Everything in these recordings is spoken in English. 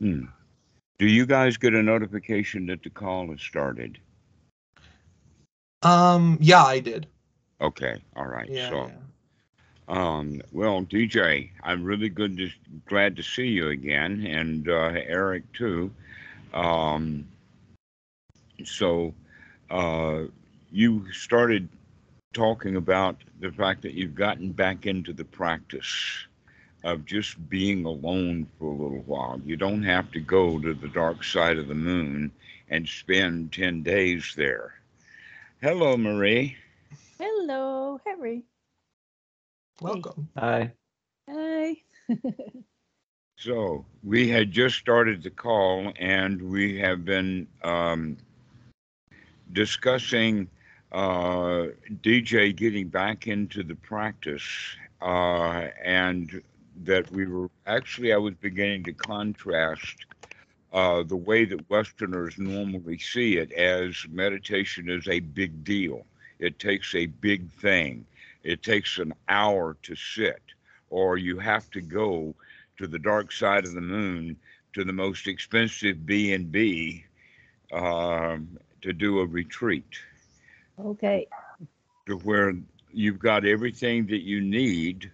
Hmm. Do you guys get a notification that the call has started? Um, yeah, I did. Okay, all right. Yeah, so, yeah. um, well, DJ, I'm really good to glad to see you again, and uh, Eric too. Um, so, uh, you started talking about the fact that you've gotten back into the practice of just being alone for a little while. You don't have to go to the dark side of the moon and spend 10 days there. Hello, Marie. Hello, Harry. Welcome. Hi. Hi. So, we had just started the call and we have been um, discussing uh, DJ getting back into the practice uh, and that we were actually, I was beginning to contrast uh, the way that Westerners normally see it as meditation is a big deal. It takes a big thing. It takes an hour to sit, or you have to go to the dark side of the moon to the most expensive B and B um, to do a retreat, Okay. to where you've got everything that you need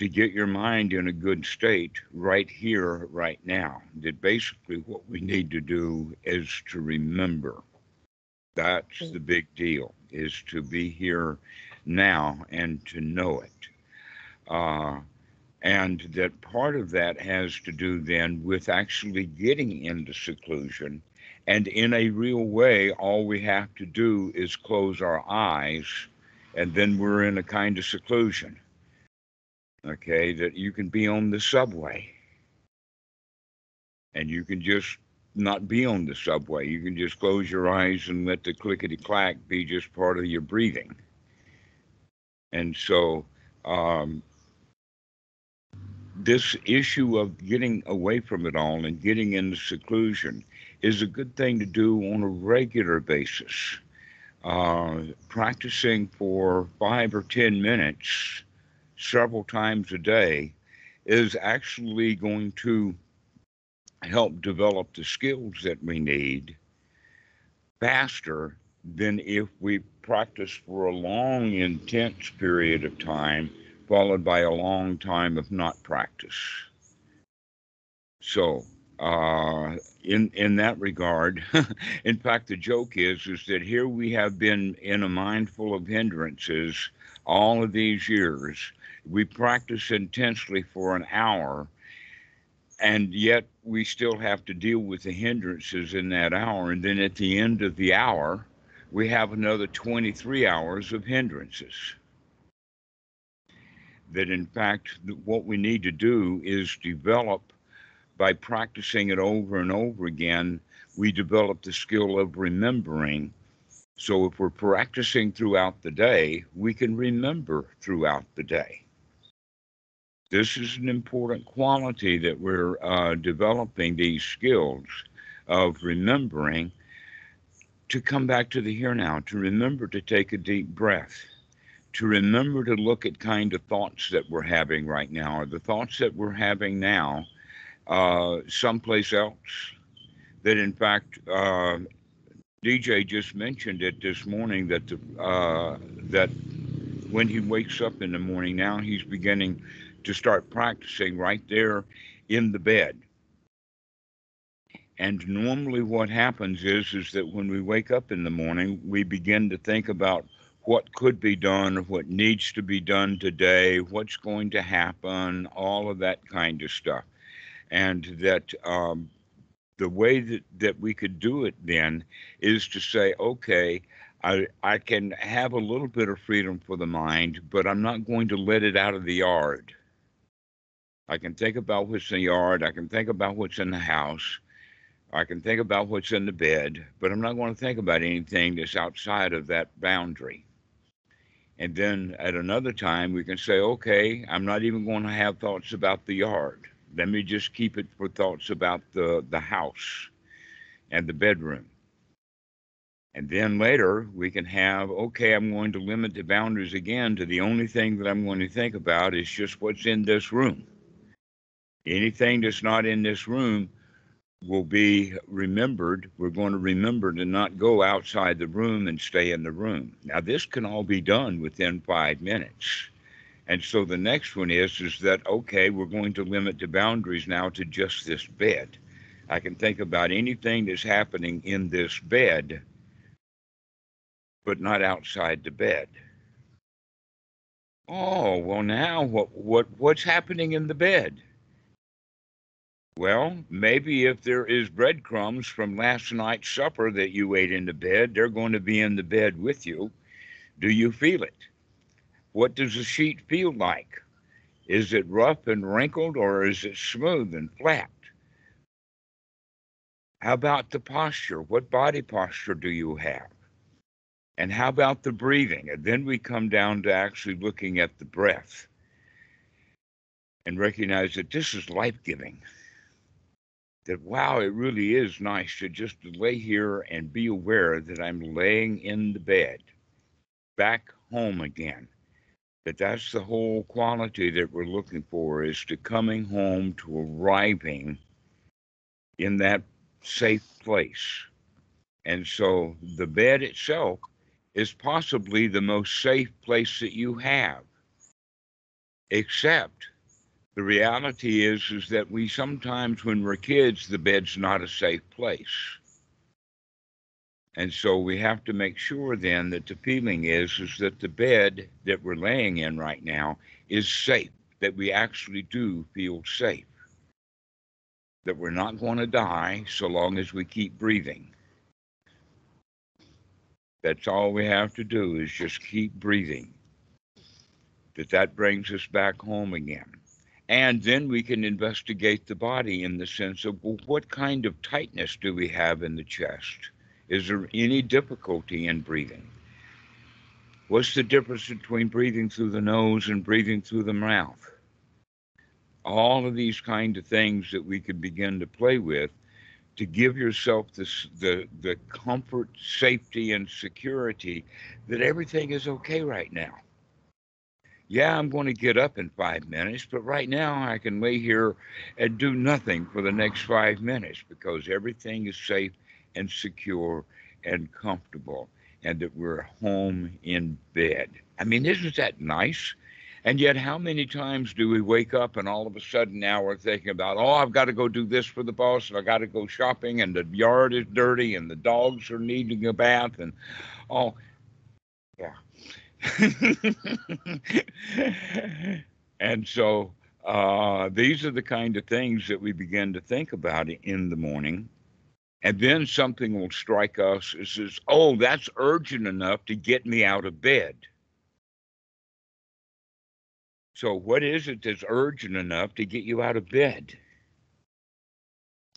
to get your mind in a good state right here, right now. That basically what we need to do is to remember. That's the big deal, is to be here now and to know it. Uh, and that part of that has to do then with actually getting into seclusion. And in a real way, all we have to do is close our eyes, and then we're in a kind of seclusion okay, that you can be on the subway and you can just not be on the subway. You can just close your eyes and let the clickety clack be just part of your breathing. And so, um, this issue of getting away from it all and getting into seclusion is a good thing to do on a regular basis. Uh, practicing for five or 10 minutes several times a day is actually going to help develop the skills that we need faster than if we practice for a long, intense period of time, followed by a long time of not practice. So, uh, in in that regard, in fact, the joke is is that here we have been in a mind full of hindrances all of these years. We practice intensely for an hour, and yet we still have to deal with the hindrances in that hour. And then at the end of the hour, we have another 23 hours of hindrances. That in fact, what we need to do is develop by practicing it over and over again, we develop the skill of remembering. So if we're practicing throughout the day, we can remember throughout the day. This is an important quality that we're uh, developing these skills of remembering to come back to the here now, to remember to take a deep breath, to remember to look at kind of thoughts that we're having right now, or the thoughts that we're having now uh, someplace else. That in fact, uh, DJ just mentioned it this morning that the, uh, that when he wakes up in the morning now, he's beginning to start practicing right there in the bed. And normally, what happens is is that when we wake up in the morning, we begin to think about what could be done, what needs to be done today, what's going to happen, all of that kind of stuff and that um, the way that, that we could do it then is to say, okay, I, I can have a little bit of freedom for the mind, but I'm not going to let it out of the yard. I can think about what's in the yard. I can think about what's in the house. I can think about what's in the bed, but I'm not going to think about anything that's outside of that boundary. And then at another time, we can say, okay, I'm not even going to have thoughts about the yard let me just keep it for thoughts about the, the house and the bedroom. And then later we can have, okay, I'm going to limit the boundaries again to the only thing that I'm going to think about is just what's in this room. Anything that's not in this room will be remembered. We're going to remember to not go outside the room and stay in the room. Now, this can all be done within five minutes. And so the next one is is that okay, we're going to limit the boundaries now to just this bed. I can think about anything that's happening in this bed, but not outside the bed. Oh, well now what what what's happening in the bed? Well, maybe if there is breadcrumbs from last night's supper that you ate in the bed, they're going to be in the bed with you. Do you feel it? What does the sheet feel like? Is it rough and wrinkled or is it smooth and flat? How about the posture? What body posture do you have? And how about the breathing? And then we come down to actually looking at the breath and recognize that this is life giving. That wow, it really is nice to just lay here and be aware that I'm laying in the bed, back home again. That that's the whole quality that we're looking for is to coming home to arriving in that safe place. And so the bed itself is possibly the most safe place that you have except the reality is is that we sometimes when we're kids the bed's not a safe place and so we have to make sure then that the feeling is is that the bed that we're laying in right now is safe, that we actually do feel safe. That we're not going to die so long as we keep breathing. That's all we have to do is just keep breathing. That that brings us back home again. And then we can investigate the body in the sense of well, what kind of tightness do we have in the chest? Is there any difficulty in breathing? What's the difference between breathing through the nose and breathing through the mouth? All of these kind of things that we could begin to play with to give yourself this, the, the comfort, safety, and security that everything is okay right now. Yeah, I'm going to get up in five minutes, but right now I can lay here and do nothing for the next five minutes because everything is safe and secure and comfortable, and that we're home in bed. I mean, isn't that nice? And yet, how many times do we wake up and all of a sudden now we're thinking about, oh, I've got to go do this for the boss, and I got to go shopping, and the yard is dirty, and the dogs are needing a bath, and oh. and so uh, these are the kind of things that we begin to think about in the morning and then something will strike us and says, oh, that's urgent enough to get me out of bed. So, what is it that's urgent enough to get you out of bed?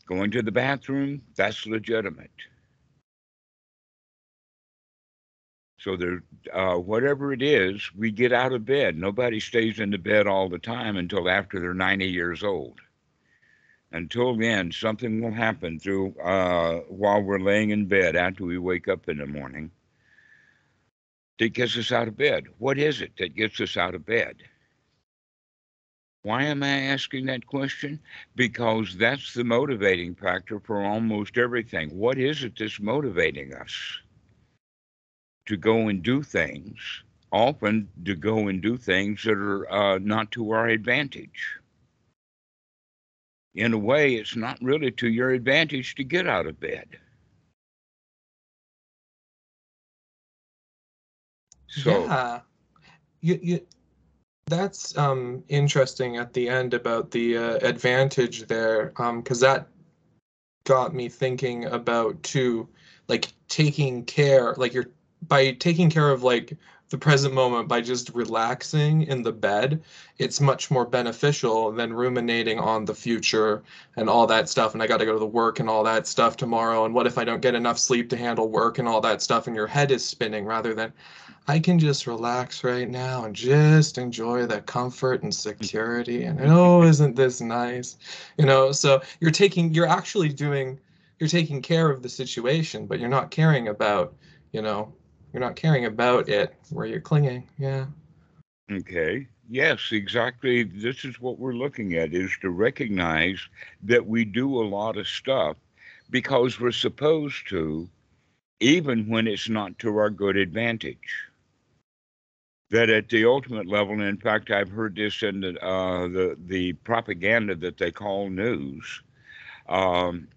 Going to the bathroom, that's legitimate. So there, uh, whatever it is, we get out of bed. Nobody stays in the bed all the time until after they're 90 years old until then, something will happen through uh, while we're laying in bed after we wake up in the morning that gets us out of bed. What is it that gets us out of bed? Why am I asking that question? Because that's the motivating factor for almost everything. What is it that's motivating us to go and do things? Often to go and do things that are uh, not to our advantage in a way, it's not really to your advantage to get out of bed. So, yeah, you, you, that's um, interesting at the end about the uh, advantage there, because um, that got me thinking about too, like taking care, like you're by taking care of like the present moment by just relaxing in the bed, it's much more beneficial than ruminating on the future and all that stuff. And I got to go to the work and all that stuff tomorrow. And what if I don't get enough sleep to handle work and all that stuff? And your head is spinning rather than I can just relax right now and just enjoy the comfort and security. And oh, isn't this nice? You know, so you're taking, you're actually doing, you're taking care of the situation, but you're not caring about, you know, you're not caring about it where you're clinging. Yeah. Okay. yes, exactly. This is what we're looking at is to recognize that we do a lot of stuff because we're supposed to, even when it's not to our good advantage. That at the ultimate level, and in fact, I've heard this in the uh, the, the propaganda that they call news, um,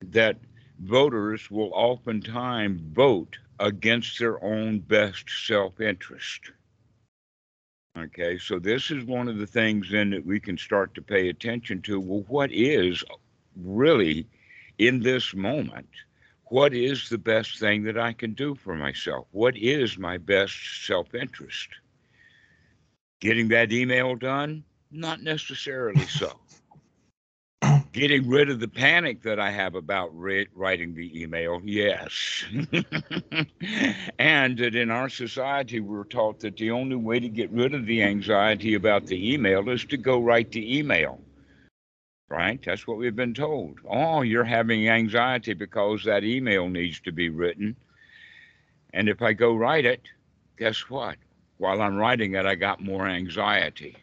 that voters will oftentimes vote against their own best self-interest. Okay, so this is one of the things then that we can start to pay attention to. Well, what is really in this moment? What is the best thing that I can do for myself? What is my best self interest? Getting that email done? Not necessarily so getting rid of the panic that I have about writing the email, yes. and that in our society, we're taught that the only way to get rid of the anxiety about the email is to go write the email. Right? That's what we've been told. Oh, you're having anxiety because that email needs to be written. And if I go write it, guess what? While I'm writing it, I got more anxiety.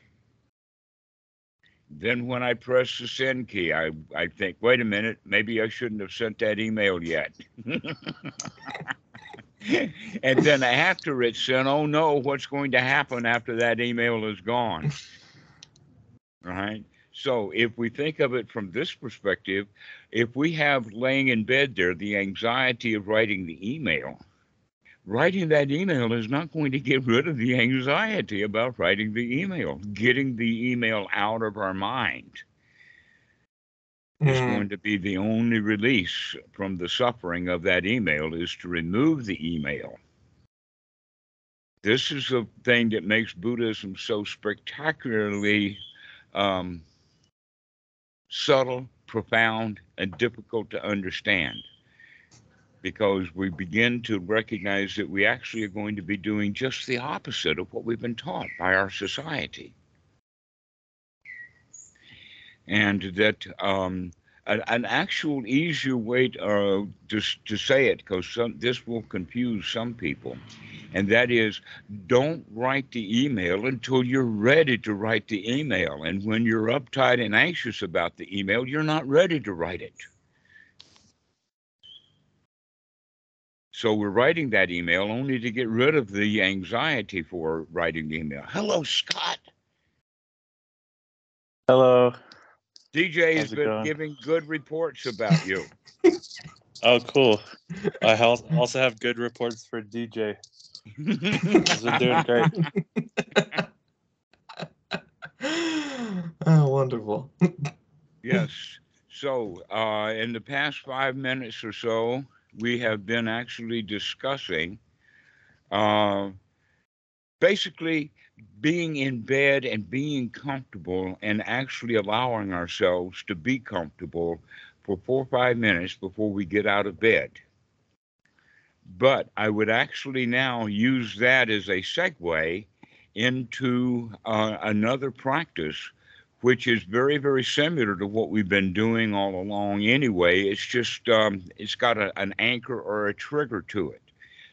Then when I press the send key, I, I think, wait a minute, maybe I shouldn't have sent that email yet. and then after it's sent, oh no, what's going to happen after that email is gone? Right? So if we think of it from this perspective, if we have laying in bed there the anxiety of writing the email, writing that email is not going to get rid of the anxiety about writing the email. Getting the email out of our mind mm. is going to be the only release from the suffering of that email is to remove the email. This is the thing that makes Buddhism so spectacularly um, subtle, profound, and difficult to understand because we begin to recognize that we actually are going to be doing just the opposite of what we've been taught by our society. And that um, an, an, actual easier way to, uh, to, to say it, because this will confuse some people, and that is don't write the email until you're ready to write the email. And when you're uptight and anxious about the email, you're not ready to write it. So we're writing that email only to get rid of the anxiety for writing the email. Hello, Scott. Hello. DJ has been going? giving good reports about you. oh, cool. I also have good reports for DJ. He's been doing great. oh, wonderful. yes. So, uh, in the past five minutes or so, we have been actually discussing uh, basically being in bed and being comfortable and actually allowing ourselves to be comfortable for four or five minutes before we get out of bed. But I would actually now use that as a segue into uh, another practice which is very, very similar to what we've been doing all along anyway. It's just, um, it's got a, an anchor or a trigger to it.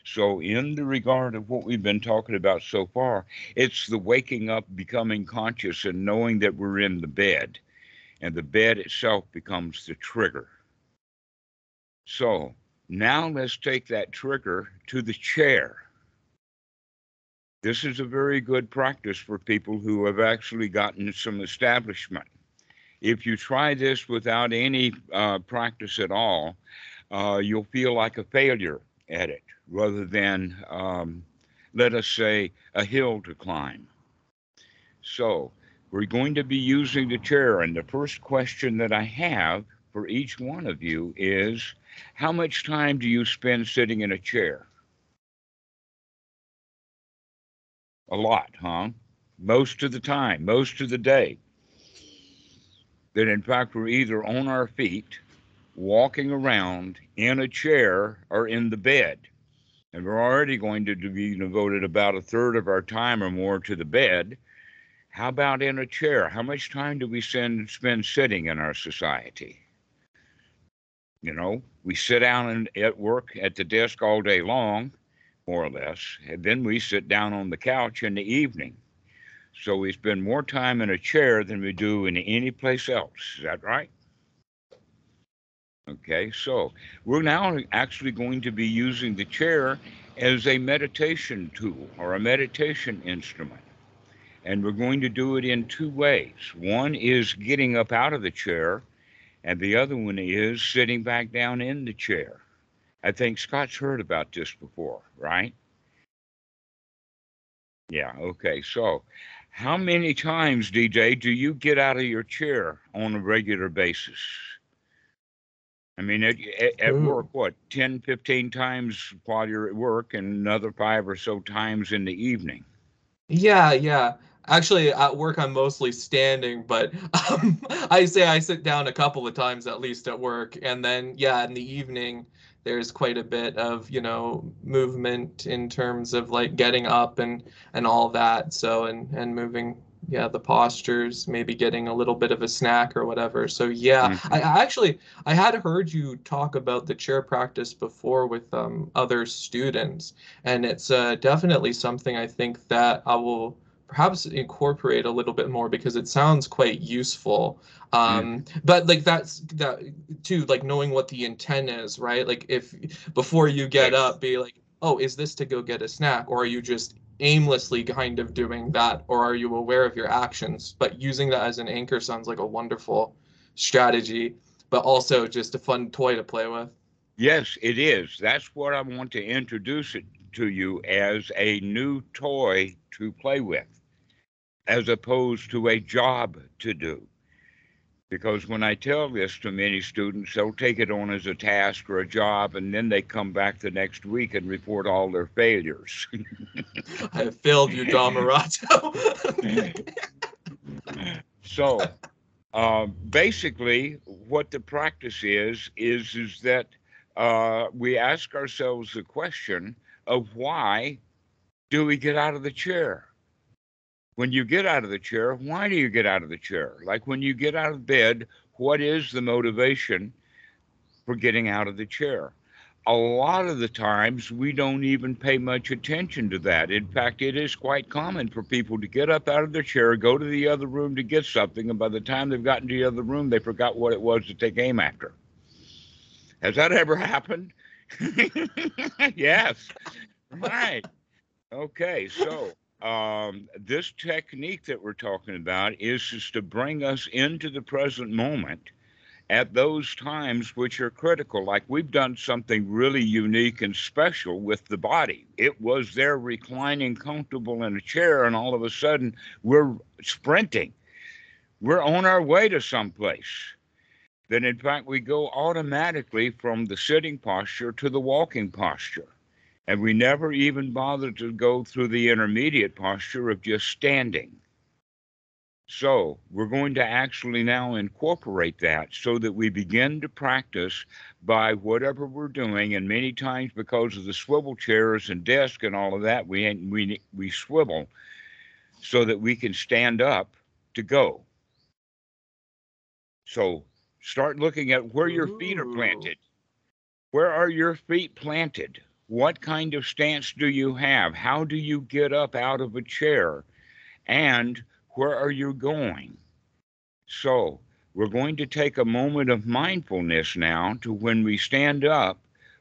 So, in the regard of what we've been talking about so far, it's the waking up, becoming conscious, and knowing that we're in the bed. And the bed itself becomes the trigger. So, now let's take that trigger to the chair this is a very good practice for people who have actually gotten some establishment. If you try this without any uh, practice at all, uh, you'll feel like a failure at it rather than, um, let us say, a hill to climb. So, we're going to be using the chair, and the first question that I have for each one of you is how much time do you spend sitting in a chair? A lot, huh? Most of the time, most of the day. That in fact we're either on our feet, walking around in a chair, or in the bed. And we're already going to be devoted about a third of our time or more to the bed. How about in a chair? How much time do we spend, spend sitting in our society? You know, we sit down and, at work at the desk all day long more or less. And then we sit down on the couch in the evening. So we spend more time in a chair than we do in any place else. Is that right? Okay, so we're now actually going to be using the chair as a meditation tool or a meditation instrument. And we're going to do it in two ways. One is getting up out of the chair, and the other one is sitting back down in the chair. I think Scott's heard about this before, right? Yeah, okay. So, how many times, DJ, do you get out of your chair on a regular basis? I mean, at, at, work, what, 10, 15 times while you're at work and another five or so times in the evening? Yeah, yeah. Actually, at work, I'm mostly standing, but um, I say I sit down a couple of times at least at work. And then, yeah, in the evening, there's quite a bit of, you know, movement in terms of like getting up and, and all that. So, and, and moving yeah the postures maybe getting a little bit of a snack or whatever so yeah mm-hmm. I, I, actually i had heard you talk about the chair practice before with um, other students and it's uh, definitely something i think that i will perhaps incorporate a little bit more because it sounds quite useful. Um mm. but like that's that too like knowing what the intent is right? Like if before you get yes. up be like oh is this to go get a snack? Or are you just aimlessly kind of doing that? Or are you aware of your actions? But using that as an anchor sounds like a wonderful strategy but also just a fun toy to play with. Yes it is. That's what i want to introduce it to you as a new toy to play with as opposed to a job to do because when I tell this to many students, they'll take it on as a task or a job, and then they come back the next week and report all their failures. I failed you, Don Morato. so, uh, basically, what the practice is is is that uh, we ask ourselves the question of why do we get out of the chair? When you get out of the chair, why do you get out of the chair? Like when you get out of bed, what is the motivation for getting out of the chair? A lot of the times we don't even pay much attention to that. In fact, it is quite common for people to get up out of their chair, go to the other room to get something, and by the time they've gotten to the other room, they forgot what it was that they came after. Has that ever happened? yes. Right. Okay, so um, this technique that we're talking about is just to bring us into the present moment at those times which are critical. Like we've done something really unique and special with the body. It was there reclining comfortable in a chair, and all of a sudden we're sprinting. We're on our way to someplace. Then, in fact, we go automatically from the sitting posture to the walking posture. And we never even bothered to go through the intermediate posture of just standing. So we're going to actually now incorporate that so that we begin to practice by whatever we're doing. And many times, because of the swivel chairs and desk and all of that, we we we swivel so that we can stand up to go. So start looking at where your feet are planted. Where are your feet planted? What kind of stance do you have? How do you get up out of a chair? And where are you going? So, we're going to take a moment of mindfulness now to when we stand up,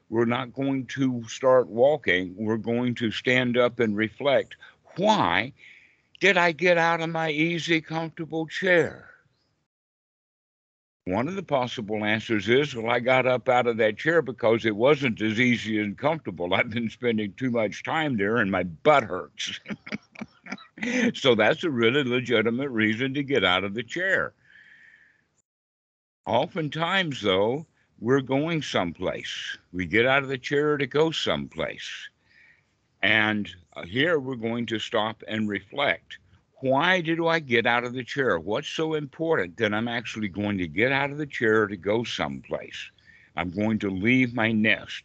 we're not going to start walking. We're going to stand up and reflect why did I get out of my easy, comfortable chair? One of the possible answers is, well, I got up out of that chair because it wasn't as easy and comfortable. I've been spending too much time there and my butt hurts. so that's a really legitimate reason to get out of the chair. Oftentimes, though, we're going someplace. We get out of the chair to go someplace. And uh, here we're going to stop and reflect why did I get out of the chair? What's so important that I'm actually going to get out of the chair to go someplace? I'm going to leave my nest,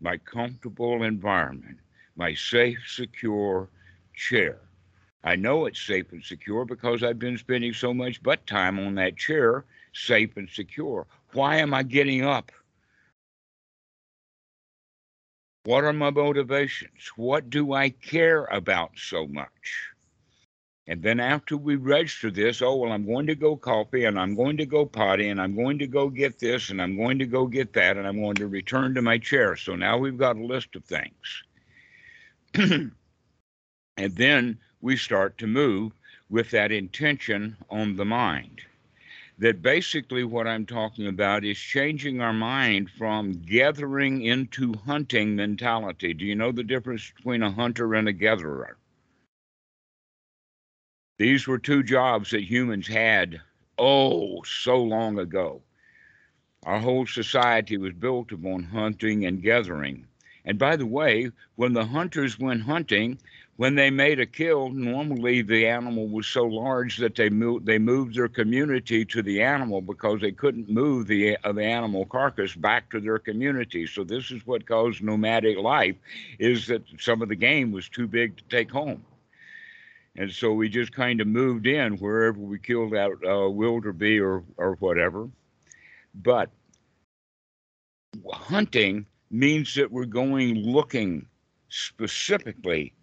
my comfortable environment, my safe, secure chair. I know it's safe and secure because I've been spending so much butt time on that chair, safe and secure. Why am I getting up? What are my motivations? What do I care about so much? And then after we register this, oh, well, I'm going to go coffee and I'm going to go potty and I'm going to go get this and I'm going to go get that and I'm going to return to my chair. So now we've got a list of things. and then we start to move with that intention on the mind. That basically what I'm talking about is changing our mind from gathering into hunting mentality. Do you know the difference between a hunter and a gatherer? These were two jobs that humans had, oh, so long ago. Our whole society was built upon hunting and gathering. And by the way, when the hunters went hunting, when they made a kill, normally the animal was so large that they moved they moved their community to the animal because they couldn't move the uh, the animal carcass back to their community. So this is what caused nomadic life, is that some of the game was too big to take home. And so we just kind of moved in wherever we killed out uh, wildebeest or, or whatever. But hunting means that we're going looking specifically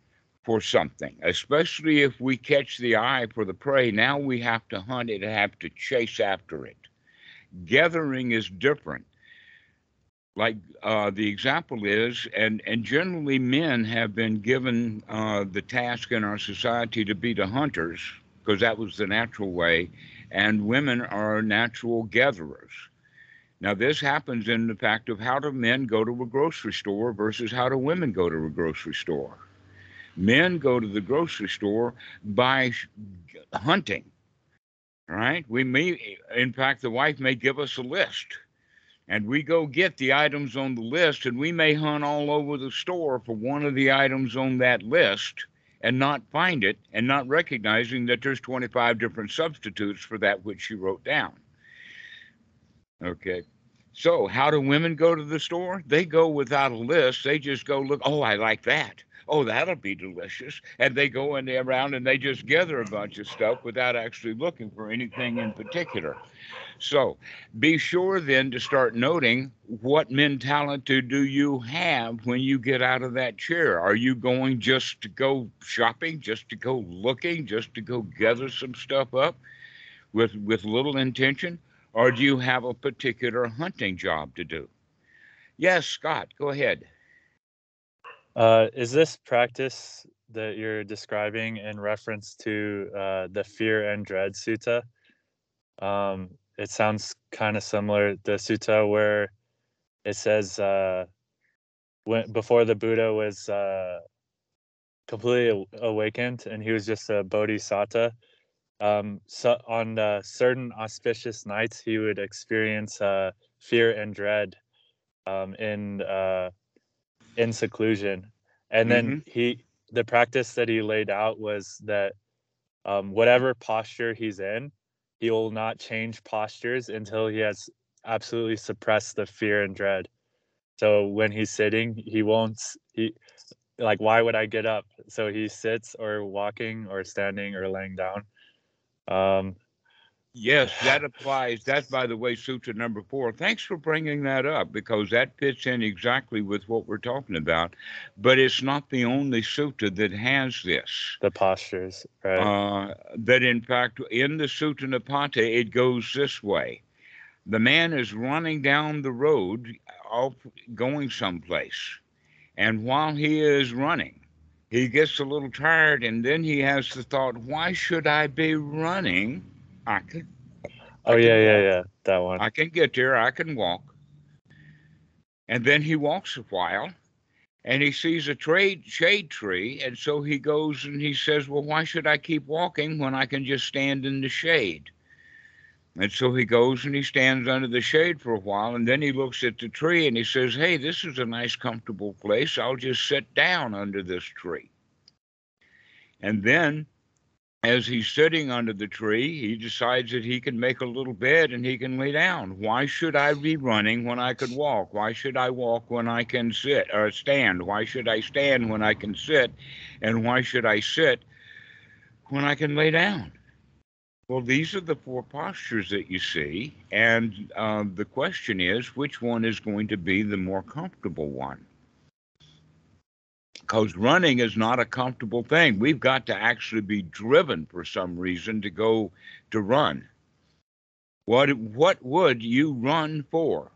for something, especially if we catch the eye for the prey. Now we have to hunt it, have to chase after it. Gathering is different like uh, the example is, and, and generally men have been given uh, the task in our society to be the hunters, because that was the natural way, and women are natural gatherers. Now, this happens in the fact of how do men go to a grocery store versus how do women go to a grocery store. Men go to the grocery store by hunting, right? We may, in fact, the wife may give us a list and we go get the items on the list and we may hunt all over the store for one of the items on that list and not find it and not recognizing that there's 25 different substitutes for that which she wrote down. Okay. So how do women go to the store? They go without a list. They just go look oh i like that. Oh that'll be delicious. And they go in there around and they just gather a bunch of stuff without actually looking for anything in particular so be sure then to start noting what mentality do you have when you get out of that chair? Are you going just to go shopping, just to go looking, just to go gather some stuff up with with little intention? Or do you have a particular hunting job to do? Yes, Scott, go ahead. Uh, is this practice that you're describing in reference to uh, the fear and dread sutta? Um, it sounds kind of similar the sutta where it says uh when before the buddha was uh completely awakened and he was just a bodhisattva um so on uh, certain auspicious nights he would experience uh fear and dread um in uh in seclusion and then mm-hmm. he the practice that he laid out was that um whatever posture he's in he will not change postures until he has absolutely suppressed the fear and dread. So when he's sitting, he won't he like why would I get up? So he sits or walking or standing or laying down. Um Yes, that applies. That's, by the way, Sutra number four. Thanks for bringing that up because that fits in exactly with what we're talking about. But it's not the only Sutra that has this. The postures, right? Uh, that, in fact, in the Sutta Nipata, it goes this way the man is running down the road, off, going someplace. And while he is running, he gets a little tired, and then he has the thought, why should I be running? I can. Oh I yeah, yeah, yeah, that one. I can get there. I can walk. And then he walks a while, and he sees a trade shade tree, and so he goes and he says, "Well, why should I keep walking when I can just stand in the shade?" And so he goes and he stands under the shade for a while, and then he looks at the tree and he says, "Hey, this is a nice, comfortable place. I'll just sit down under this tree." And then as he's sitting under the tree, he decides that he can make a little bed and he can lay down. Why should I be running when I could walk? Why should I walk when I can sit or stand? Why should I stand when I can sit? And why should I sit when I can lay down? Well, these are the four postures that you see. And uh, the question is which one is going to be the more comfortable one? Because running is not a comfortable thing. We've got to actually be driven for some reason to go to run. What what would you run for?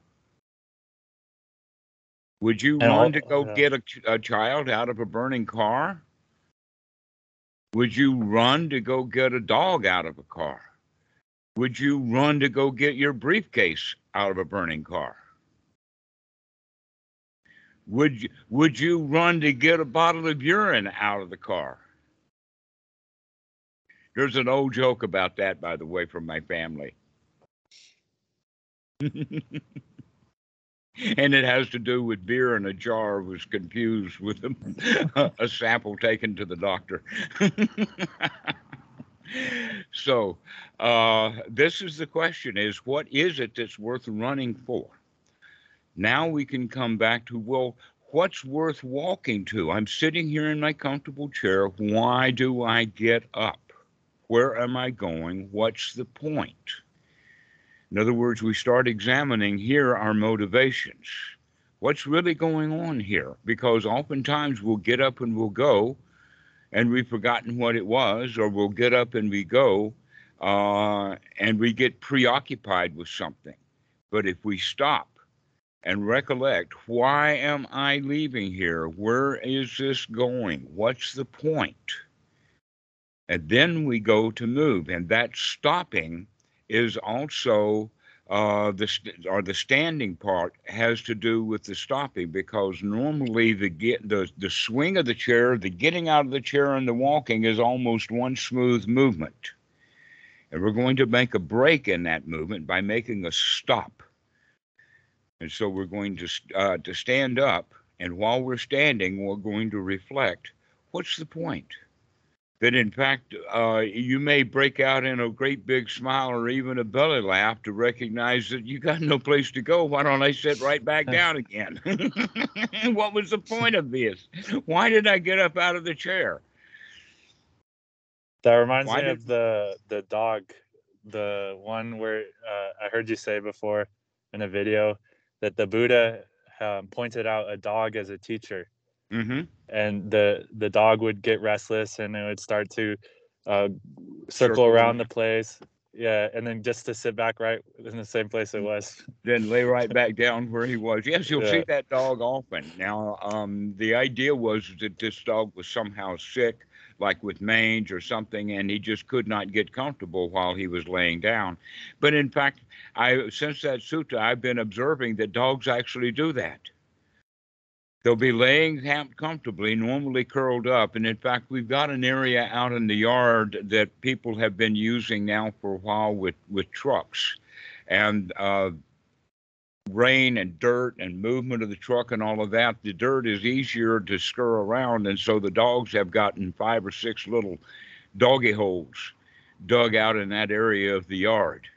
Would you And run to go yeah. get a, a child out of a burning car? Would you run to go get a dog out of a car? Would you run to go get your briefcase out of a burning car? Would you, would you run to get a bottle of urine out of the car? There's an old joke about that, by the way, from my family. and it has to do with beer in a jar was confused with a, a sample taken to the doctor. so uh, this is the question is what is it that's worth running for now we can come back to well what's worth walking to i'm sitting here in my comfortable chair why do i get up where am i going what's the point in other words, we start examining here our motivations. What's really going on here? Because oftentimes we'll get up and we'll go, and we've forgotten what it was, or we'll get up and we go, uh, and we get preoccupied with something. But if we stop and recollect, why am I leaving here? Where is this going? What's the point? And then we go to move, and that stopping is also uh, the st- or the standing part has to do with the stopping because normally the get the the swing of the chair, the getting out of the chair and the walking is almost one smooth movement, and we're going to make a break in that movement by making a stop. And so we're going to uh, to stand up, and while we're standing, we're going to reflect. What's the point? that in fact uh, you may break out in a great big smile or even a belly laugh to recognize that you got no place to go. Why don't I sit right back down again? what was the point of this? Why did I get up out of the chair? That reminds Why me did- of the the dog, the one where uh, I heard you say before in a video that the Buddha um, pointed out a dog as a teacher, Mm-hmm. and the the dog would get restless and it would start to uh, circle Circle around the place. Yeah, and then just to sit back right in the same place it was. Then lay right back down where he was. Yes, you'll see that dog often. Now, um, the idea was that this dog was somehow sick, like with mange or something, and he just could not get comfortable while he was laying down. But in fact, I since that sutta, I've been observing that dogs actually do that. They'll be laying comfortably, normally curled up. And in fact, we've got an area out in the yard that people have been using now for a while with, with trucks. And uh, rain and dirt and movement of the truck and all of that, the dirt is easier to scurry around. And so the dogs have gotten five or six little doggy holes dug out in that area of the yard.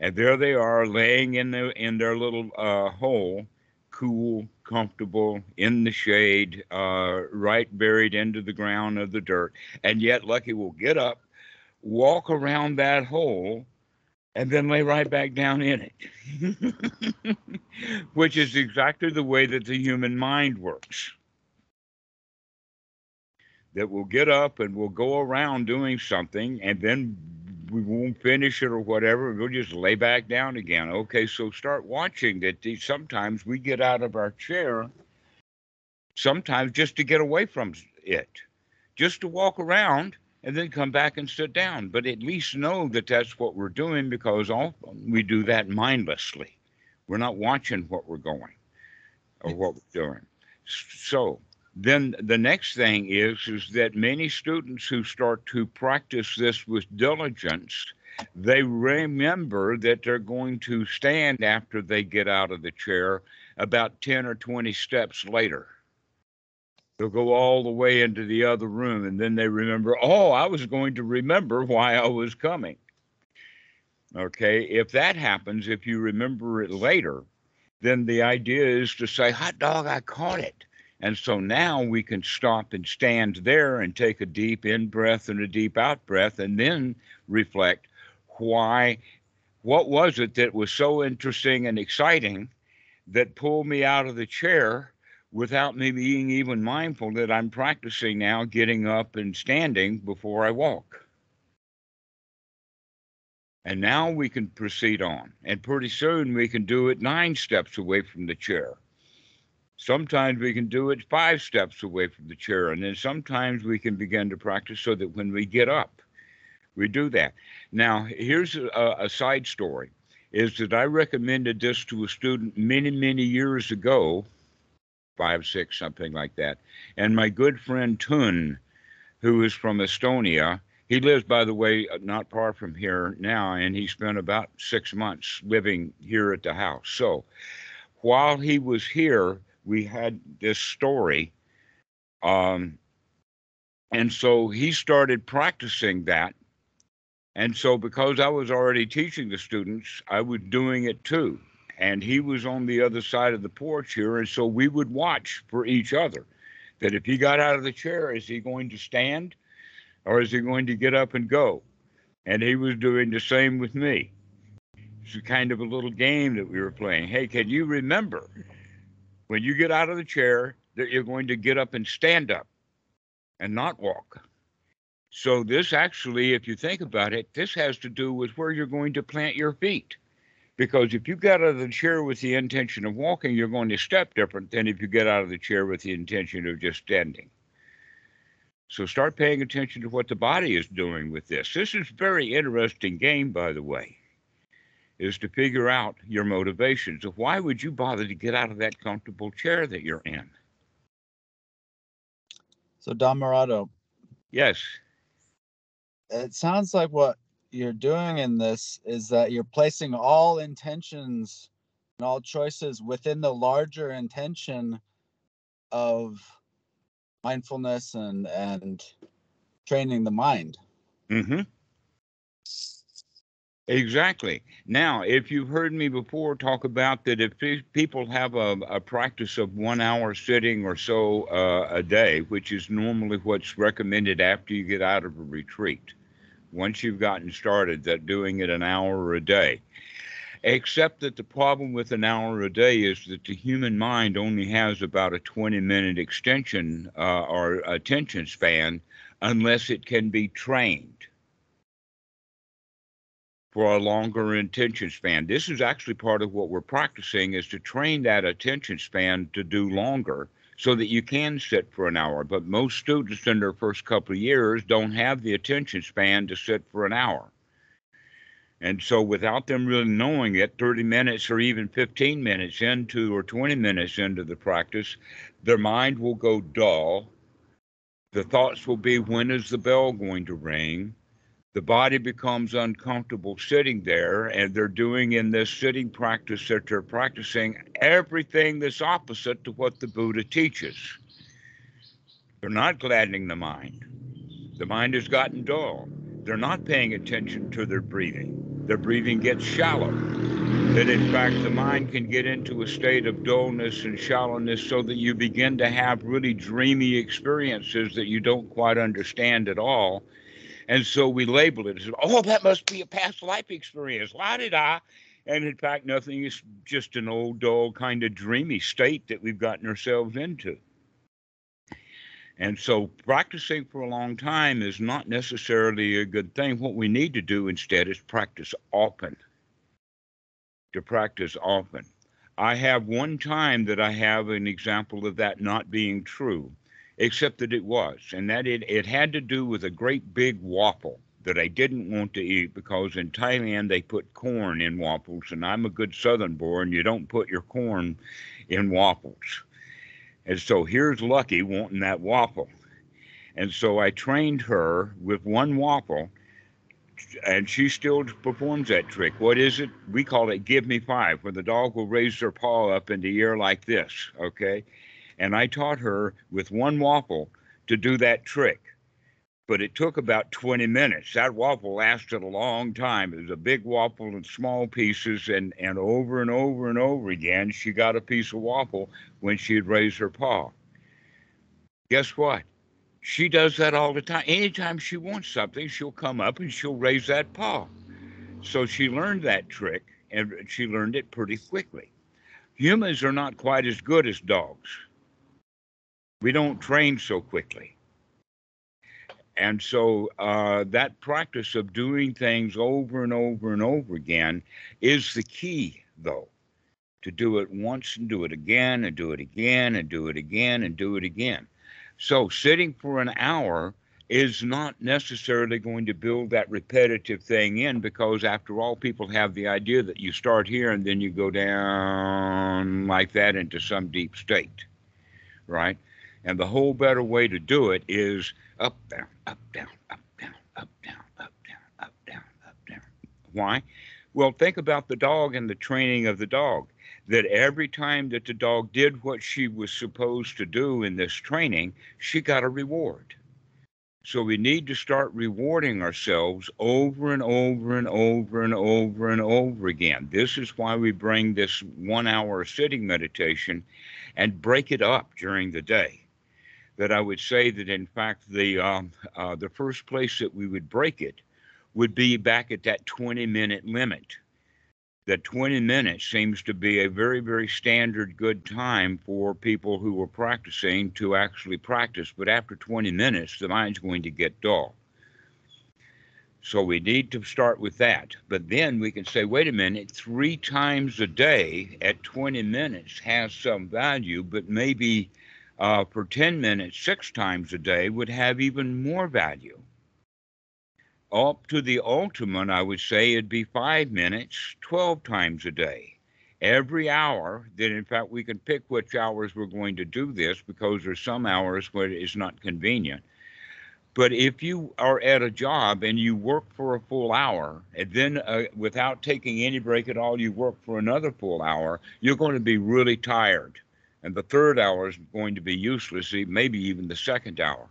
And there they are laying in the in their little uh, hole, cool, comfortable, in the shade, uh, right buried into the ground of the dirt. And yet Lucky will get up, walk around that hole, and then lay right back down in it. Which is exactly the way that the human mind works. That we'll get up and we'll go around doing something and then we won't finish it or whatever. We'll just lay back down again. Okay, so start watching that sometimes we get out of our chair, sometimes just to get away from it, just to walk around and then come back and sit down. But at least know that that's what we're doing because often we do that mindlessly. We're not watching what we're going or what we're doing. So then the next thing is is that many students who start to practice this with diligence they remember that they're going to stand after they get out of the chair about 10 or 20 steps later they'll go all the way into the other room and then they remember oh i was going to remember why i was coming. Okay if that happens if you remember it later then the idea is to say hot dog i caught it. And so now we can stop and stand there and take a deep in breath and a deep out breath and then reflect why, what was it that was so interesting and exciting that pulled me out of the chair without me being even mindful that I'm practicing now getting up and standing before I walk. And now we can proceed on. And pretty soon we can do it nine steps away from the chair. Sometimes we can do it five steps away from the chair. And then sometimes we can begin to practice so that when we get up, we do that. Now, here's a, a side story is that I recommended this to a student many, many years ago, five, six, something like that. And my good friend Tun, who is from Estonia, he lives, by the way, not far from here now, and he spent about six months living here at the house. So while he was here, we had this story. Um, and so he started practicing that. And so, because I was already teaching the students, I was doing it too. And he was on the other side of the porch here. And so we would watch for each other that if he got out of the chair, is he going to stand? or is he going to get up and go? And he was doing the same with me. It's a kind of a little game that we were playing. Hey, can you remember when you get out of the chair that you're going to get up and stand up and not walk? So, this actually, if you think about it, this has to do with where you're going to plant your feet. Because if you get out of the chair with the intention of walking, you're going to step different than if you get out of the chair with the intention of just standing. So start paying attention to what the body is doing with this. This is a very interesting game, by the way, is to figure out your motivations of why would you bother to get out of that comfortable chair that you're in? So Dhammarato. Yes. It sounds like what you're doing in this is that you're placing all intentions and all choices within the larger intention of mindfulness and and training the mind. Mm-hmm. Exactly. Now, if you've heard me before talk about that, if people have a, a practice of one hour sitting or so uh, a day, which is normally what's recommended after you get out of a retreat, once you've gotten started, that doing it an hour a day, except that the problem with an hour a day is that the human mind only has about a 20 minute extension uh, or attention span unless it can be trained for a longer attention span. This is actually part of what we're practicing is to train that attention span to do longer so that you can sit for an hour. But most students in their first couple of years don't have the attention span to sit for an hour. And so, without them really knowing it, 30 minutes or even 15 minutes into or 20 minutes into the practice, their mind will go dull. The thoughts will be, when is the bell going to ring? The body becomes uncomfortable sitting there, and they're doing in this sitting practice that they're practicing everything that's opposite to what the Buddha teaches. They're not gladdening the mind. The mind has gotten dull. They're not paying attention to their breathing Their breathing gets shallow. That in fact the mind can get into a state of dullness and shallowness so that you begin to have really dreamy experiences that you don't quite understand at all. And so we label it as, oh, that must be a past life experience. La di da. And in fact, nothing is just an old, dull, kind of dreamy state that we've gotten ourselves into. And so practicing for a long time is not necessarily a good thing. What we need to do instead is practice often. To practice often. I have one time that I have an example of that not being true, except that it was, and that it, it had to do with a great big waffle that I didn't want to eat because in Thailand they put corn in waffles, and I'm a good Southern boy, and You don't put your corn in waffles. And so here's Lucky wanting that waffle. And so I trained her with one waffle, and she still performs that trick. What is it? We call it give me five, where the dog will raise their paw up in the air like this, okay? And I taught her with one waffle to do that trick but it took about 20 minutes. That waffle lasted a long time. It was a big waffle in small pieces, and, and over and over and over again, she got a piece of waffle when she'd raise her paw. Guess what? She does that all the time. Anytime she wants something, she'll come up and she'll raise that paw. So she learned that trick, and she learned it pretty quickly. Humans are not quite as good as dogs We don't train so quickly. And so uh, that practice of doing things over and over and over again is the key, though, to do it once and do it again and do it again and do it again and do it again. So sitting for an hour is not necessarily going to build that repetitive thing in because after all people have the idea that you start here and then you go down like that into some deep state right and the whole better way to do it is up down up down up down up down up down up down up down why well think about the dog and the training of the dog that every time that the dog did what she was supposed to do in this training she got a reward so we need to start rewarding ourselves over and over and over and over and over again. This is why we bring this one hour sitting meditation and break it up during the day. That I would say that in fact the um, uh, the first place that we would break it would be back at that 20 minute limit that 20 minutes seems to be a very, very standard good time for people who are practicing to actually practice. But after 20 minutes, the mind's going to get dull. So we need to start with that. But then we can say, wait a minute, three times a day at 20 minutes has some value, but maybe uh, for 10 minutes, six times a day would have even more value up to the ultimate, I would say it'd be five minutes, 12 times a day. Every hour, then in fact we can pick which hours we're going to do this because there's some hours where it's not convenient. But if you are at a job and you work for a full hour, and then uh, without taking any break at all, you work for another full hour, you're going to be really tired. And the third hour is going to be useless, maybe even the second hour.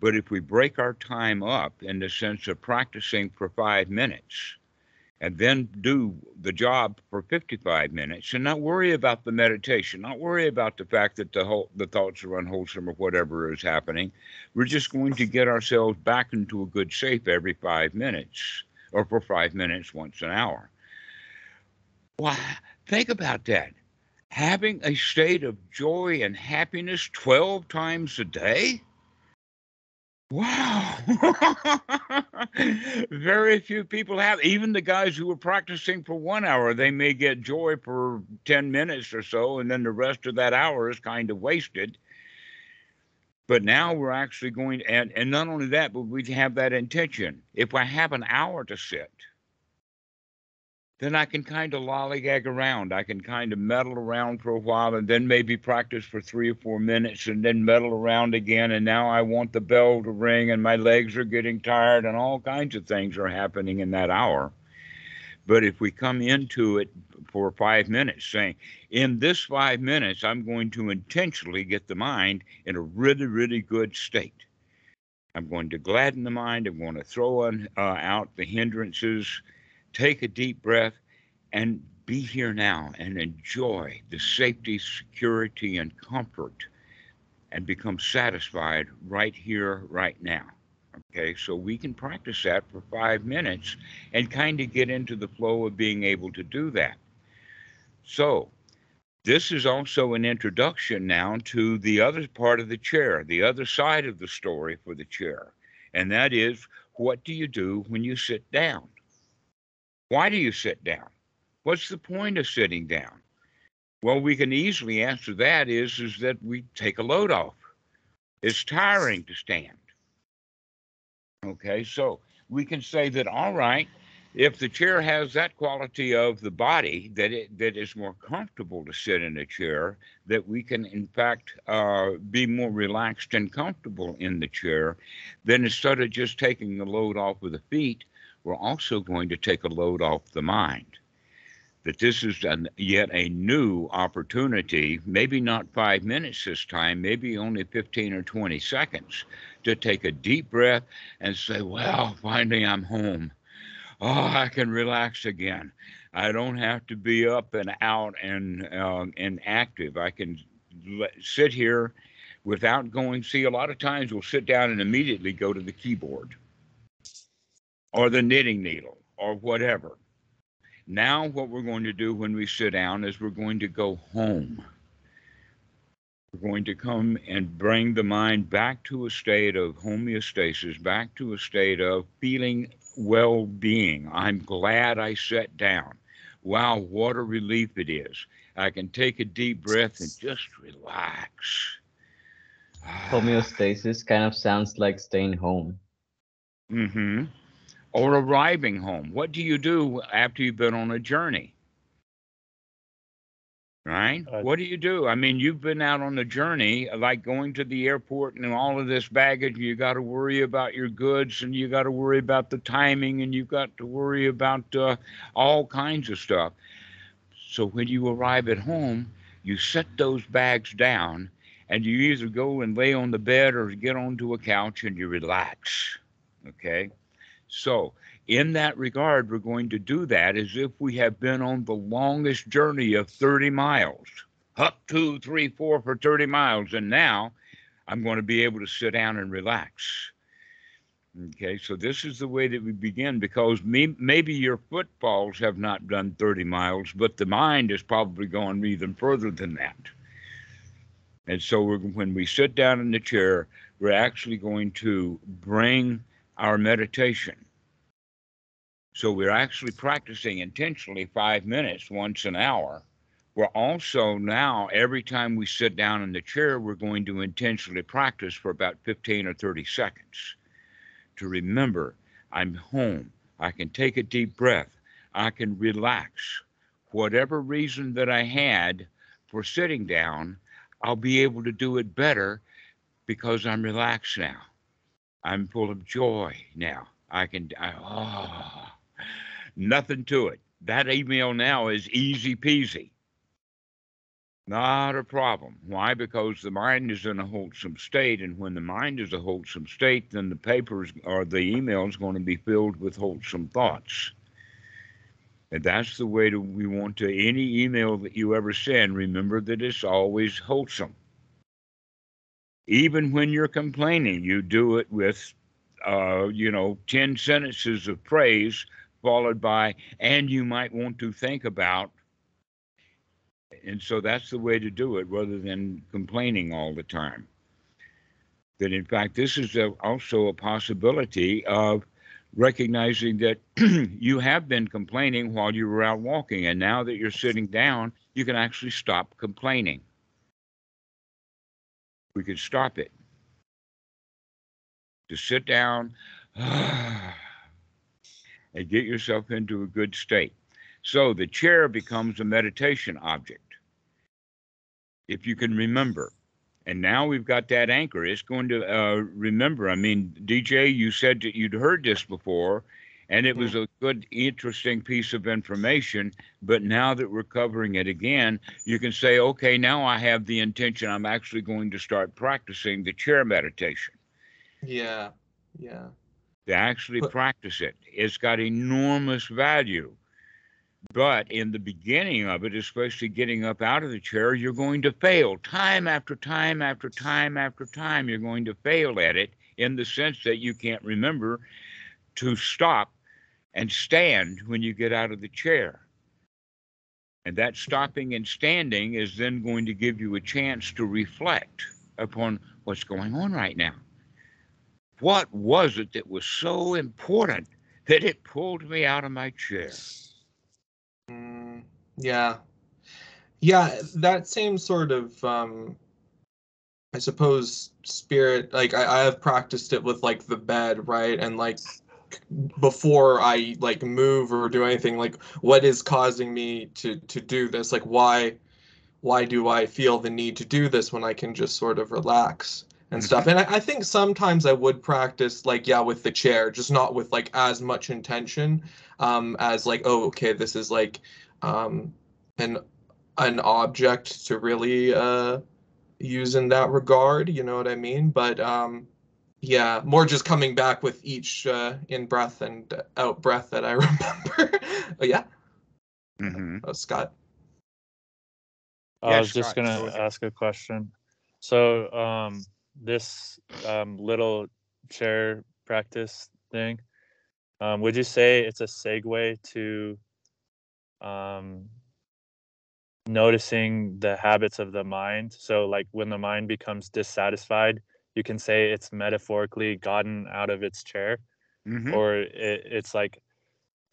But if we break our time up in the sense of practicing for five minutes and then do the job for 55 minutes and not worry about the meditation, not worry about the fact that the whole, the thoughts are unwholesome or whatever is happening, we're just going to get ourselves back into a good shape every five minutes or for five minutes once an hour. Why, think about that. Having a state of joy and happiness 12 times a day? Wow. Very few people have. Even the guys who are practicing for one hour, they may get joy for 10 minutes or so, and then the rest of that hour is kind of wasted. But now we're actually going, and, and not only that, but we have that intention. If I have an hour to sit, then I can kind of lollygag around. I can kind of meddle around for a while and then maybe practice for three or four minutes and then meddle around again. And now I want the bell to ring and my legs are getting tired and all kinds of things are happening in that hour. But if we come into it for five minutes, saying, in this five minutes, I'm going to intentionally get the mind in a really, really good state. I'm going to gladden the mind. I'm going to throw uh, out the hindrances take a deep breath and be here now and enjoy the safety, security, and comfort and become satisfied right here, right now. Okay, so we can practice that for five minutes and kind of get into the flow of being able to do that. So, this is also an introduction now to the other part of the chair, the other side of the story for the chair. And that is what do you do when you sit down? Why do you sit down? What's the point of sitting down? Well, we can easily answer that is, is that we take a load off. It's tiring to stand. Okay, so we can say that, all right, if the chair has that quality of the body that it that is more comfortable to sit in a chair, that we can in fact uh, be more relaxed and comfortable in the chair, then instead of just taking the load off of the feet, we're also going to take a load off the mind. That this is an, yet a new opportunity, maybe not five minutes this time, maybe only 15 or 20 seconds, to take a deep breath and say, Well, finally I'm home. Oh, I can relax again. I don't have to be up and out and uh, and active. I can let, sit here without going. See, a lot of times we'll sit down and immediately go to the keyboard or the knitting needle or whatever. Now, what we're going to do when we sit down is we're going to go home. We're going to come and bring the mind back to a state of homeostasis, back to a state of feeling well being. I'm glad I sat down. Wow, what a relief it is. I can take a deep breath and just relax. Homeostasis kind of sounds like staying home. Mm-hmm. Or arriving home. What do you do after you've been on a journey? Right? Uh, what do you do? I mean, you've been out on a journey, like going to the airport and all of this baggage, and you got to worry about your goods, and you got to worry about the timing, and you've got to worry about uh, all kinds of stuff. So when you arrive at home, you set those bags down, and you either go and lay on the bed or get onto a couch and you relax. Okay? So, in that regard, we're going to do that as if we have been on the longest journey of 30 miles, up two, three, four for 30 miles. And now I'm going to be able to sit down and relax. Okay, so this is the way that we begin because me, maybe your footfalls have not done 30 miles, but the mind is probably going even further than that. And so when we sit down in the chair, we're actually going to bring our meditation so we're actually practicing intentionally five minutes once an hour. We're also now, every time we sit down in the chair, we're going to intentionally practice for about 15 or 30 seconds to remember I'm home. I can take a deep breath. I can relax. Whatever reason that I had for sitting down, I'll be able to do it better because I'm relaxed now. I'm full of joy now. I can, I, oh, Nothing to it. That email now is easy peasy. Not a problem. Why? Because the mind is in a wholesome state, and when the mind is a wholesome state, then the papers or the email is going to be filled with wholesome thoughts. And that's the way that we want to any email that you ever send, remember that it's always wholesome. Even when you're complaining, you do it with, uh, you know, 10 sentences of praise followed by, and you might want to think about. And so that's the way to do it rather than complaining all the time. That in fact, this is a, also a possibility of recognizing that you have been complaining while you were out walking, and now that you're sitting down, you can actually stop complaining. We can stop it. To sit down. and get yourself into a good state. So the chair becomes a meditation object. If you can remember. And now we've got that anchor. It's going to uh, remember. I mean, DJ, you said that you'd heard this before, and it was mm-hmm. a good, interesting piece of information. But now that we're covering it again, you can say, okay, now I have the intention. I'm actually going to start practicing the chair meditation. Yeah, yeah to actually but, practice it. It's got enormous value. But in the beginning of it, especially getting up out of the chair, you're going to fail time after time after time after time. You're going to fail at it in the sense that you can't remember to stop and stand when you get out of the chair. And that stopping and standing is then going to give you a chance to reflect upon what's going on right now what was it that was so important that it pulled me out of my chair? Mm, yeah. Yeah, that same sort of um I suppose spirit like I, I have practiced it with like the bed, right? And like before I like move or do anything, like what is causing me to to do this? Like why why do I feel the need to do this when I can just sort of relax? and stuff. And I, I, think sometimes I would practice like yeah with the chair, just not with like as much intention um, as like oh okay this is like um, an an object to really uh, use in that regard. You know what I mean? But um, yeah, more just coming back with each uh, in breath and out breath that I remember. but yeah. Mm-hmm. Oh, Scott. I yeah, was Scott, just gonna ask a question. So, um, this um, little chair practice thing, um, would you say it's a segue to um, noticing the habits of the mind. So, like when the mind becomes dissatisfied, you can say it's metaphorically gotten out of its chair, Mhm. or it, it's like,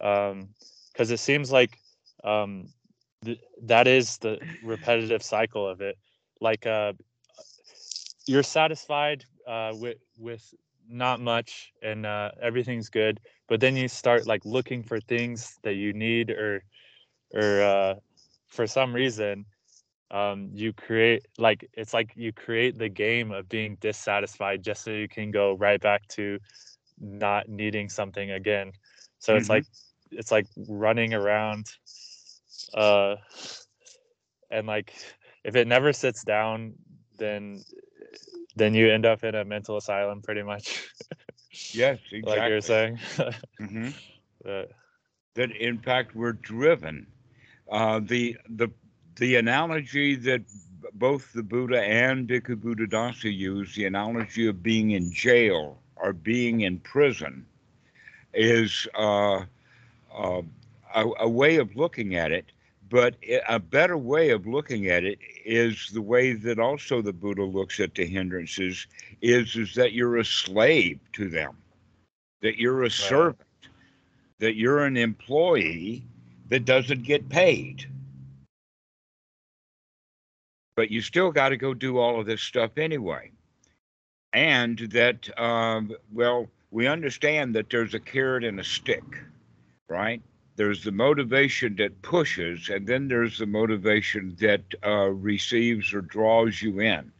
um, because it seems like um, th- that is the repetitive cycle of it. Like, uh, you're satisfied uh, with with not much and uh, everything's good, but then you start like looking for things that you need or or uh, for some reason um, you create like it's like you create the game of being dissatisfied just so you can go right back to not needing something again so it's Mhm. like it's like running around uh and like if it never sits down then then you end up in a mental asylum pretty much Yes, like you're exactly. saying Mhm. But, That in fact we're driven. Uh, the the the analogy that both the Buddha and Bhikkhu Buddhadasa use, the analogy of being in jail or being in prison, is uh, uh, a, a way of looking at it. But a better way of looking at it is the way that also the Buddha looks at the hindrances is is that you're a slave to them, that you're a servant, that you're an employee that doesn't get paid. But you still got to go do all of this stuff anyway. And that, um, well, we understand that there's a carrot and a stick, right? There's the motivation that pushes, and then there's the motivation that uh, receives or draws you in.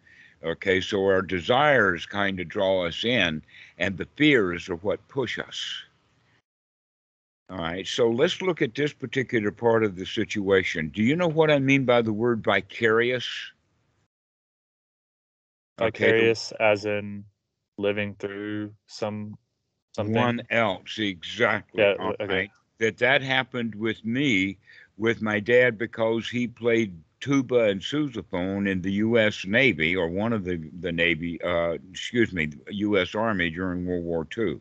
Okay, so our desires kind of draw us in, and the fears are what push us. All right, so let's look at this particular part of the situation. Do you know what I mean by the word vicarious? Okay, vicarious as in living through some something One else, exactly. Yeah, all okay. right. That that happened with me, with my dad, because he played tuba and sousaphone in the U.S. Navy or one of the the Navy, uh, excuse me, U.S. Army during World War II.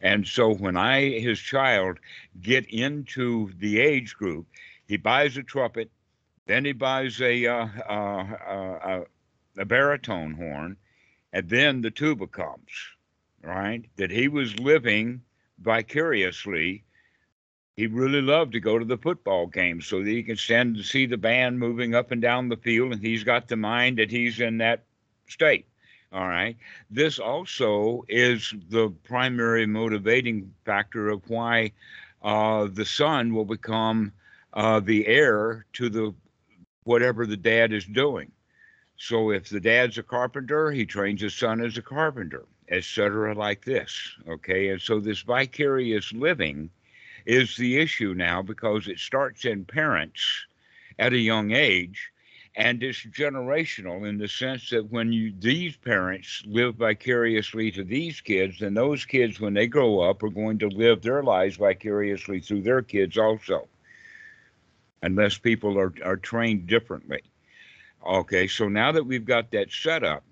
And so when I, his child, get into the age group, he buys a trumpet, then he buys a uh, uh, uh, a baritone horn, and then the tuba comes right? That he was living vicariously. He really loved to go to the football games so that he can stand and see the band moving up and down the field, and he's got the mind that he's in that state. All right. This also is the primary motivating factor of why uh, the son will become uh, the heir to the whatever the dad is doing. So if the dad's a carpenter, he trains his son as a carpenter, etc., like this. Okay, and so this vicarious living is the issue now because it starts in parents at a young age, and it's generational in the sense that when you these parents live vicariously to these kids, then those kids, when they grow up, are going to live their lives vicariously through their kids also, unless people are are trained differently. Okay, so now that we've got that set up,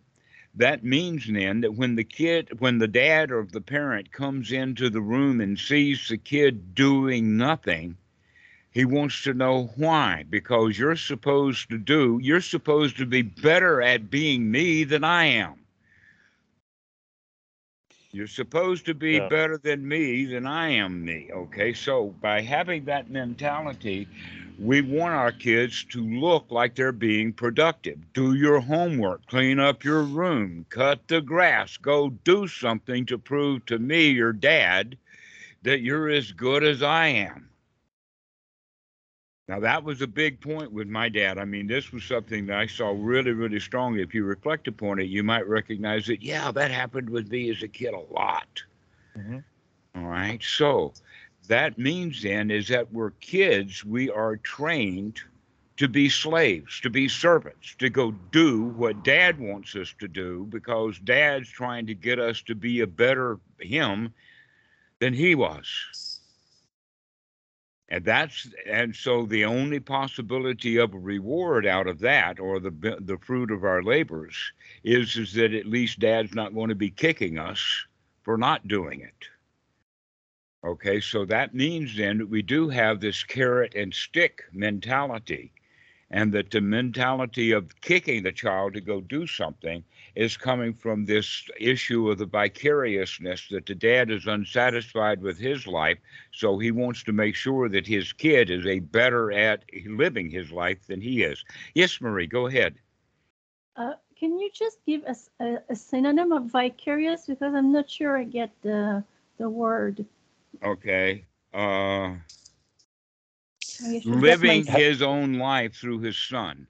that means then that when the kid, when the dad or the parent comes into the room and sees the kid doing nothing, he wants to know why. Because you're supposed to do, you're supposed to be better at being me than I am. You're supposed to be Yeah. better than me than I am me. Okay, so by having that mentality, we want our kids to look like they're being productive. Do your homework, clean up your room, cut the grass, go do something to prove to me, your dad, that you're as good as I am. Now, that was a big point with my dad. I mean, this was something that I saw really, really strongly. If you reflect upon it, you might recognize that, yeah, that happened with me as a kid a lot. Mhm. All right. So that means then is that we're kids, we are trained to be slaves, to be servants, to go do what dad wants us to do because dad's trying to get us to be a better him than he was. And that's and so the only possibility of a reward out of that or the the fruit of our labors is is that at least dad's not going to be kicking us for not doing it. Okay, so that means then that we do have this carrot and stick mentality. and that the mentality of kicking the child to go do something is coming from this issue of the vicariousness that the dad is unsatisfied with his life, so he wants to make sure that his kid is a better at living his life than he is. Yes, Marie, go ahead. Uh, can you just give us a, a, synonym of vicarious because I'm not sure I get the the word. Okay. Uh, living his own life through his son.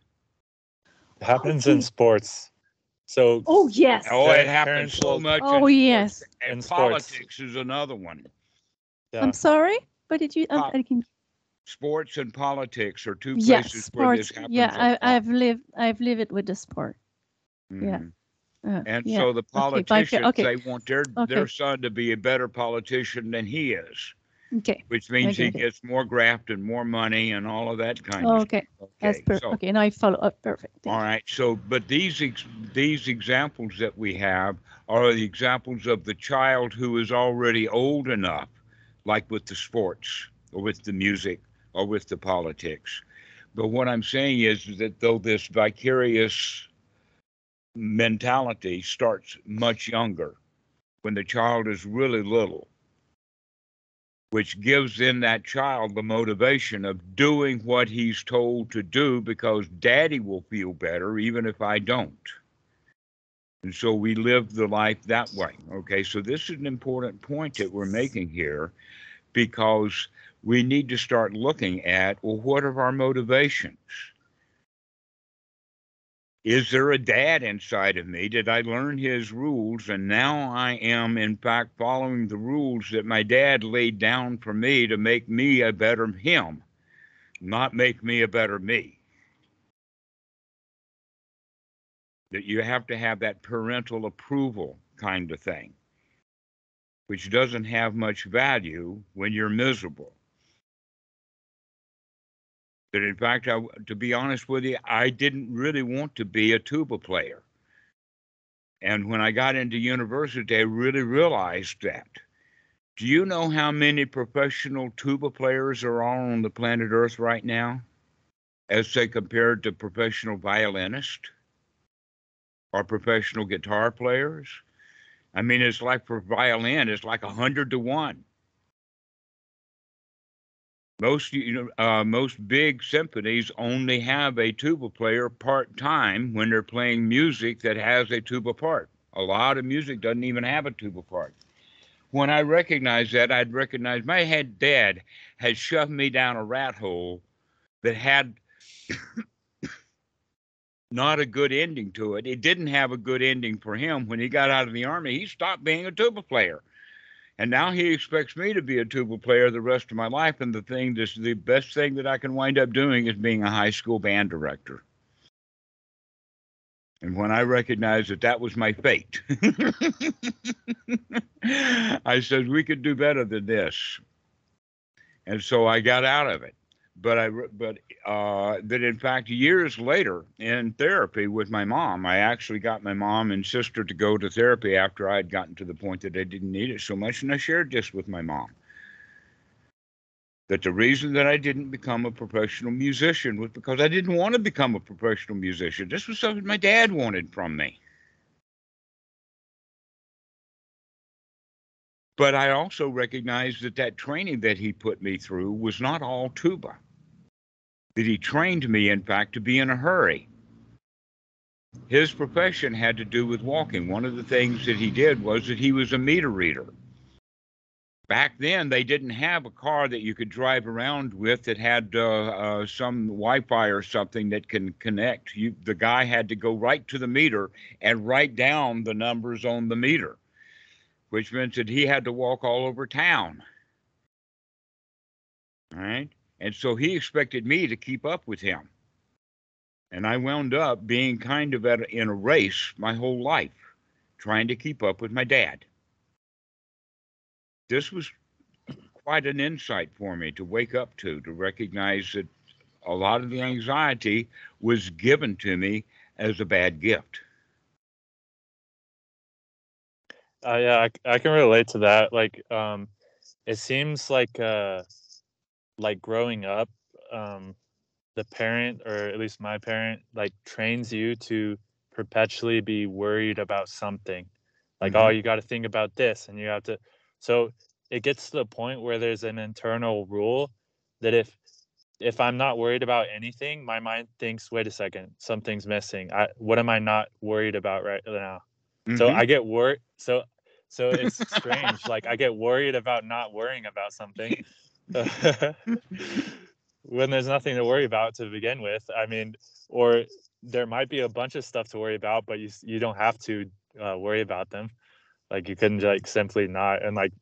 It happens okay. in sports. So Oh yes. Oh, it happens so much. Oh yes. And politics is another one. Yeah. I'm sorry, but did you? Um, I can... Sports and politics are two places yes, sports, where this happens. Yeah, I, have lived. I've lived it with the sport. Mm-hmm. Yeah. Uh, and yeah. so the politicians okay, okay. they want their okay. their son to be a better politician than he is. Okay. Which means he gets more graft and more money and all of that kind of okay. stuff. Okay. That's perfect. So, okay, now I follow up. Perfect. All right. So, but these ex- these examples that we have are the examples of the child who is already old enough, like with the sports or with the music or with the politics. But what I'm saying is that though this vicarious mentality starts much younger, when the child is really little which gives in that child the motivation of doing what he's told to do because daddy will feel better even if I don't. And so we live the life that way. Okay, so this is an important point that we're making here because we need to start looking at well, what are our motivations? Is there a dad inside of me? Did I learn his rules? And now I am, in fact, following the rules that my dad laid down for me to make me a better him, not make me a better me. That you have to have that parental approval kind of thing, which doesn't have much value when you're miserable that in fact, I, to be honest with you, I didn't really want to be a tuba player. And when I got into university, I really realized that. Do you know how many professional tuba players are on the planet Earth right now, as they compared to professional violinists or professional guitar players? I mean, it's like for violin, it's like a hundred to one. Most you know, uh, most big symphonies only have a tuba player part time when they're playing music that has a tuba part. A lot of music doesn't even have a tuba part. When I recognized that, I'd recognize my head dad had shoved me down a rat hole that had not a good ending to it. It didn't have a good ending for him when he got out of the army. He stopped being a tuba player. And now he expects me to be a tuba player the rest of my life. And the thing, this the best thing that I can wind up doing is being a high school band director. And when I recognized that that was my fate, I said, we could do better than this. And so I got out of it but I but uh, that in fact years later in therapy with my mom, I actually got my mom and sister to go to therapy after I had gotten to the point that I didn't need it so much, and I shared this with my mom. That the reason that I didn't become a professional musician was because I didn't want to become a professional musician. This was something my dad wanted from me. But I also recognized that that training that he put me through was not all tuba that he trained me, in fact, to be in a hurry. His profession had to do with walking. One of the things that he did was that he was a meter reader. Back then, they didn't have a car that you could drive around with that had uh, uh, some Wi-Fi or something that can connect. You, the guy had to go right to the meter and write down the numbers on the meter, which meant that he had to walk all over town. All right. And so he expected me to keep up with him. And I wound up being kind of at, in a race my whole life, trying to keep up with my dad. This was quite an insight for me to wake up to, to recognize that a lot of the anxiety was given to me as a bad gift. Uh, yeah, I, I can relate to that. Like, um, it seems like uh, like growing up, um, the parent or at least my parent like trains you to perpetually be worried about something like Mhm. oh you got to think about this and you have to so it gets to the point where there's an internal rule that if if i'm not worried about anything my mind thinks wait a second something's missing i what am i not worried about right now so Mhm. i get worried so so it's strange like i get worried about not worrying about something when there's nothing to worry about to begin with i mean or there might be a bunch of stuff to worry about but you you don't have to uh, worry about them. Like you can like simply not and like